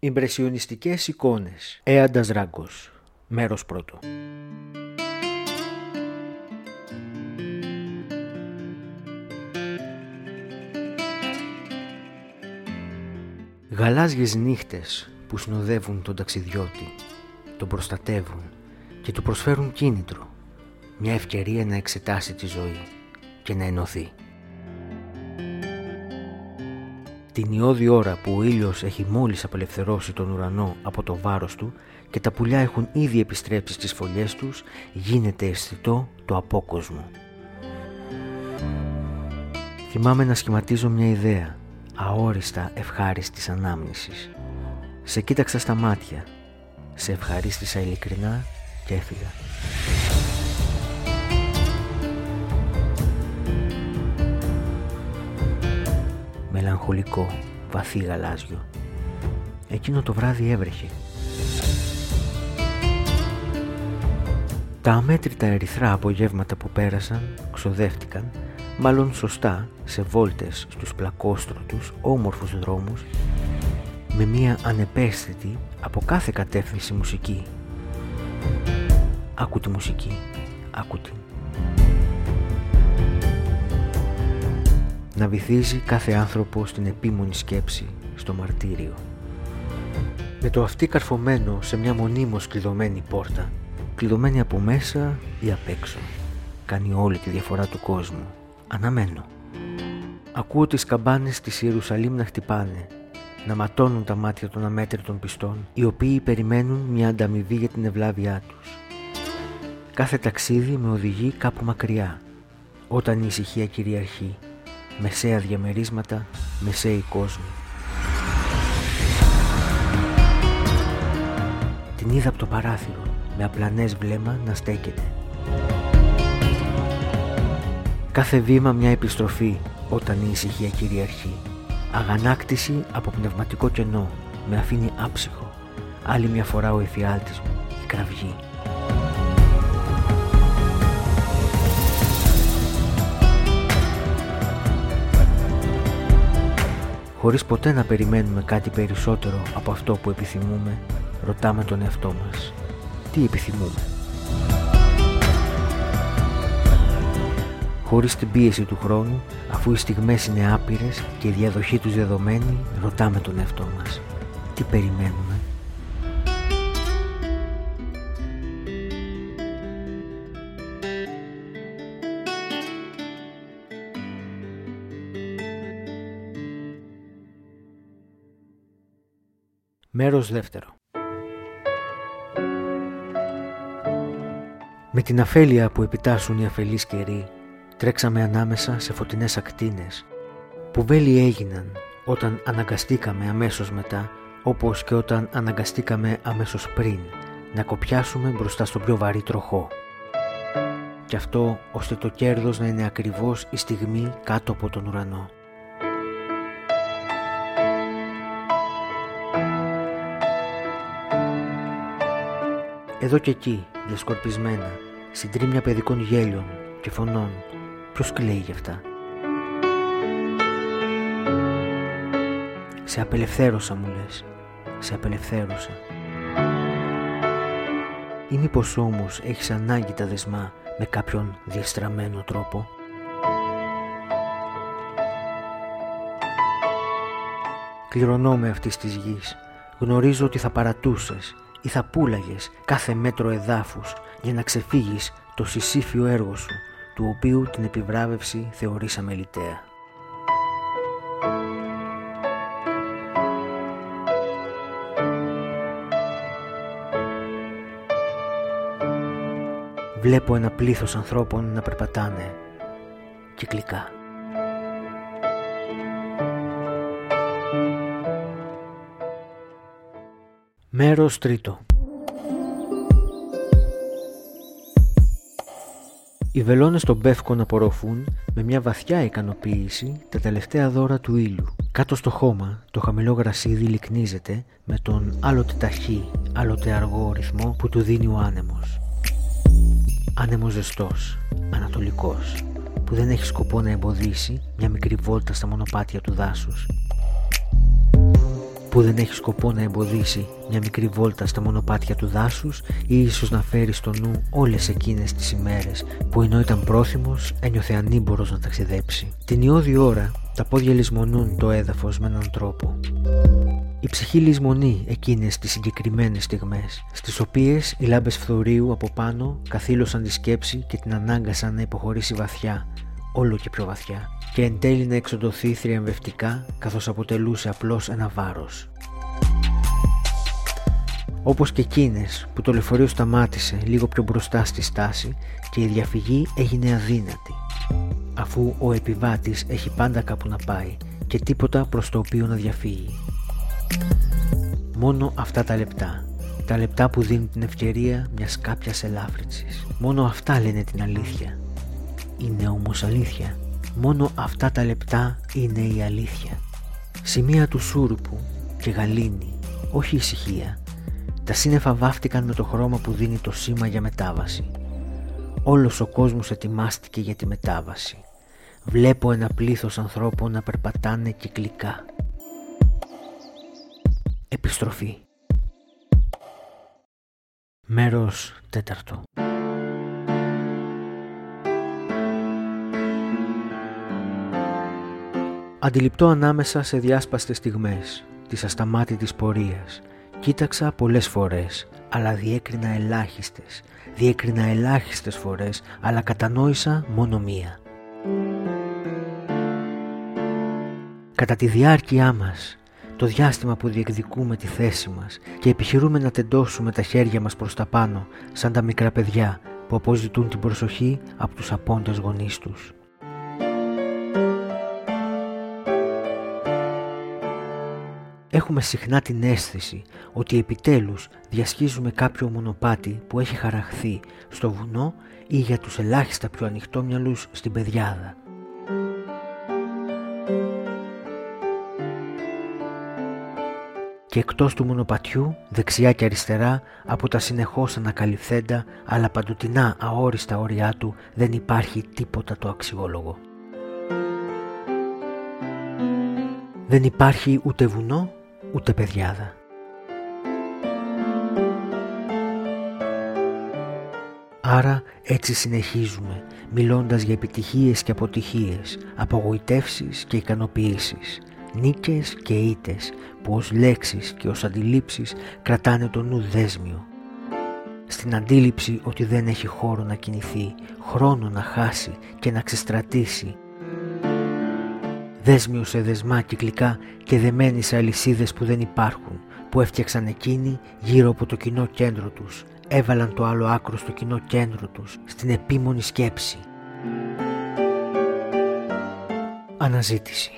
Ιμπρεσιονιστικές εικόνες. Έαντας Ράγκος. Μέρος πρώτο. Γαλάζιες νύχτες που συνοδεύουν τον ταξιδιώτη, τον προστατεύουν και του προσφέρουν κίνητρο, μια ευκαιρία να εξετάσει τη ζωή και να ενωθεί. Την ιώδη ώρα που ο ήλιος έχει μόλις απελευθερώσει τον ουρανό από το βάρος του και τα πουλιά έχουν ήδη επιστρέψει στις φωλιές τους, γίνεται αισθητό το απόκοσμο. Θυμάμαι να σχηματίζω μια ιδέα, αόριστα ευχάριστης ανάμνησης. Σε κοίταξα στα μάτια, σε ευχαρίστησα ειλικρινά και έφυγα. Μελαγχολικό, βαθύ γαλάζιο. Εκείνο το βράδυ έβρεχε. Τα αμέτρητα ερυθρά απογεύματα που πέρασαν ξοδεύτηκαν, μάλλον σωστά, σε βόλτες στους πλακόστρωτους, όμορφους δρόμους, με μία ανεπαίσθητη από κάθε κατεύθυνση μουσική. Άκου τη μουσική, άκου την. Να βυθίζει κάθε άνθρωπο στην επίμονη σκέψη, στο μαρτύριο. Με το αυτί καρφωμένο σε μια μονίμως κλειδωμένη πόρτα, κλειδωμένη από μέσα ή απ' έξω, κάνει όλη τη διαφορά του κόσμου. Αναμένω. Ακούω τις καμπάνες της Ιερουσαλήμ να χτυπάνε, να ματώνουν τα μάτια των αμέτρητων πιστών, οι οποίοι περιμένουν μια ανταμοιβή για την ευλάβειά τους. Κάθε ταξίδι με οδηγεί κάπου μακριά, όταν η ησυχία κυριαρχεί μεσαία διαμερίσματα, μεσαίοι κόσμοι. Την είδα από το παράθυρο, με απλανές βλέμμα να στέκεται. Κάθε βήμα μια επιστροφή όταν η ησυχία κυριαρχεί. Αγανάκτηση από πνευματικό κενό, με αφήνει άψυχο. Άλλη μια φορά ο εφιάλτης μου, η κραυγή. Χωρίς ποτέ να περιμένουμε κάτι περισσότερο από αυτό που επιθυμούμε, ρωτάμε τον εαυτό μας. Τι επιθυμούμε; Χωρίς την πίεση του χρόνου, αφού οι στιγμές είναι άπειρες και η διαδοχή τους δεδομένη, ρωτάμε τον εαυτό μας. Τι περιμένουμε; Μέρος δεύτερο. Με την αφέλεια που επιτάσσουν οι αφελείς καιροί, τρέξαμε ανάμεσα σε φωτεινές ακτίνες, που βέλη έγιναν όταν αναγκαστήκαμε αμέσως μετά, όπως και όταν αναγκαστήκαμε αμέσως πριν, να κοπιάσουμε μπροστά στον πιο βαρύ τροχό. Και αυτό ώστε το κέρδος να είναι ακριβώς η στιγμή κάτω από τον ουρανό. Εδώ και εκεί, διασκορπισμένα, συντρίμια παιδικών γέλιων και φωνών, ποιος κλαίει γι' αυτά; Σε απελευθέρωσα μου λες, σε απελευθέρωσα. Ή μήπως όμως έχεις ανάγκη τα δεσμά με κάποιον διαστραμμένο τρόπο; Κληρονόμαι με αυτής της γης. Γνωρίζω ότι θα παρατούσες ή θα πούλαγες κάθε μέτρο εδάφους για να ξεφύγεις το συσήφιο έργο σου, του οποίου την επιβράβευση θεωρήσαμε λιτέα. Βλέπω ένα πλήθος ανθρώπων να περπατάνε κυκλικά. Μέρος τρίτο Οι βελόνες των Πεύκων απορροφούν με μια βαθιά ικανοποίηση τα τελευταία δώρα του ήλιου. Κάτω στο χώμα το χαμηλό γρασίδι λυκνίζεται με τον άλλοτε ταχύ, άλλοτε αργό ρυθμό που του δίνει ο άνεμος. Άνεμος ζεστός, ανατολικός, που δεν έχει σκοπό να εμποδίσει μια μικρή βόλτα στα μονοπάτια του δάσους που δεν έχει σκοπό να εμποδίσει μια μικρή βόλτα στα μονοπάτια του δάσους ή ίσως να φέρει στο νου όλες εκείνες τις ημέρες που ενώ ήταν πρόθυμος ένιωθε ανήμπορος να ταξιδέψει. Την ιώδη ώρα τα πόδια λησμονούν το έδαφος με έναν τρόπο. Η ψυχή λησμονεί εκείνες τις συγκεκριμένες στιγμές, στις οποίες οι λάμπες φθορείου από πάνω καθήλωσαν τη σκέψη και την ανάγκασαν να υποχωρήσει βαθιά, όλο και πιο βαθιά, και εν τέλει να εξοντωθεί θριαμβευτικά καθώς αποτελούσε απλώς ένα βάρος. Όπως και εκείνες που το λεωφορείο σταμάτησε λίγο πιο μπροστά στη στάση και η διαφυγή έγινε αδύνατη, αφού ο επιβάτης έχει πάντα κάπου να πάει και τίποτα προς το οποίο να διαφύγει. Μόνο αυτά τα λεπτά, τα λεπτά που δίνουν την ευκαιρία μιας κάποιας ελάφρυνσης. Μόνο αυτά λένε την αλήθεια. Είναι όμως αλήθεια. Μόνο αυτά τα λεπτά είναι η αλήθεια. Σημεία του σούρουπου και γαλήνη, όχι ησυχία. Τα σύννεφα βάφτηκαν με το χρώμα που δίνει το σήμα για μετάβαση. Όλος ο κόσμος ετοιμάστηκε για τη μετάβαση. Βλέπω ένα πλήθος ανθρώπων να περπατάνε κυκλικά. Επιστροφή Μέρος τέταρτο Αντιληπτό ανάμεσα σε διάσπαστες στιγμές της ασταμάτητης πορείας Κοίταξα πολλές φορές, αλλά διέκρινα ελάχιστες. Διέκρινα ελάχιστες φορές, αλλά κατανόησα μόνο μία. Κατά τη διάρκειά μας, το διάστημα που διεκδικούμε τη θέση μας και επιχειρούμε να τεντώσουμε τα χέρια μας προς τα πάνω σαν τα μικρά παιδιά που αποζητούν την προσοχή από τους απόντες γονείς τους. Έχουμε συχνά την αίσθηση ότι επιτέλους διασχίζουμε κάποιο μονοπάτι που έχει χαραχθεί στο βουνό ή για τους ελάχιστα πιο ανοιχτόμυαλους στην πεδιάδα. και εκτός του μονοπατιού, δεξιά και αριστερά, από τα συνεχώς ανακαλυφθέντα αλλά παντοτινά αόριστα όρια του δεν υπάρχει τίποτα το αξιόλογο. Δεν υπάρχει ούτε βουνό, ούτε παιδιάδα. Άρα έτσι συνεχίζουμε, μιλώντας για επιτυχίες και αποτυχίες, απογοητεύσεις και ικανοποιήσεις, νίκες και ήτες που ως λέξεις και ως αντιλήψεις κρατάνε το νου δέσμιο. Στην αντίληψη ότι δεν έχει χώρο να κινηθεί, χρόνο να χάσει και να ξεστρατήσει. Δέσμιο σε δεσμά κυκλικά και δεμένοι σε αλυσίδες που δεν υπάρχουν, που έφτιαξαν εκείνοι γύρω από το κοινό κέντρο τους, έβαλαν το άλλο άκρο στο κοινό κέντρο τους, στην επίμονη σκέψη. Αναζήτηση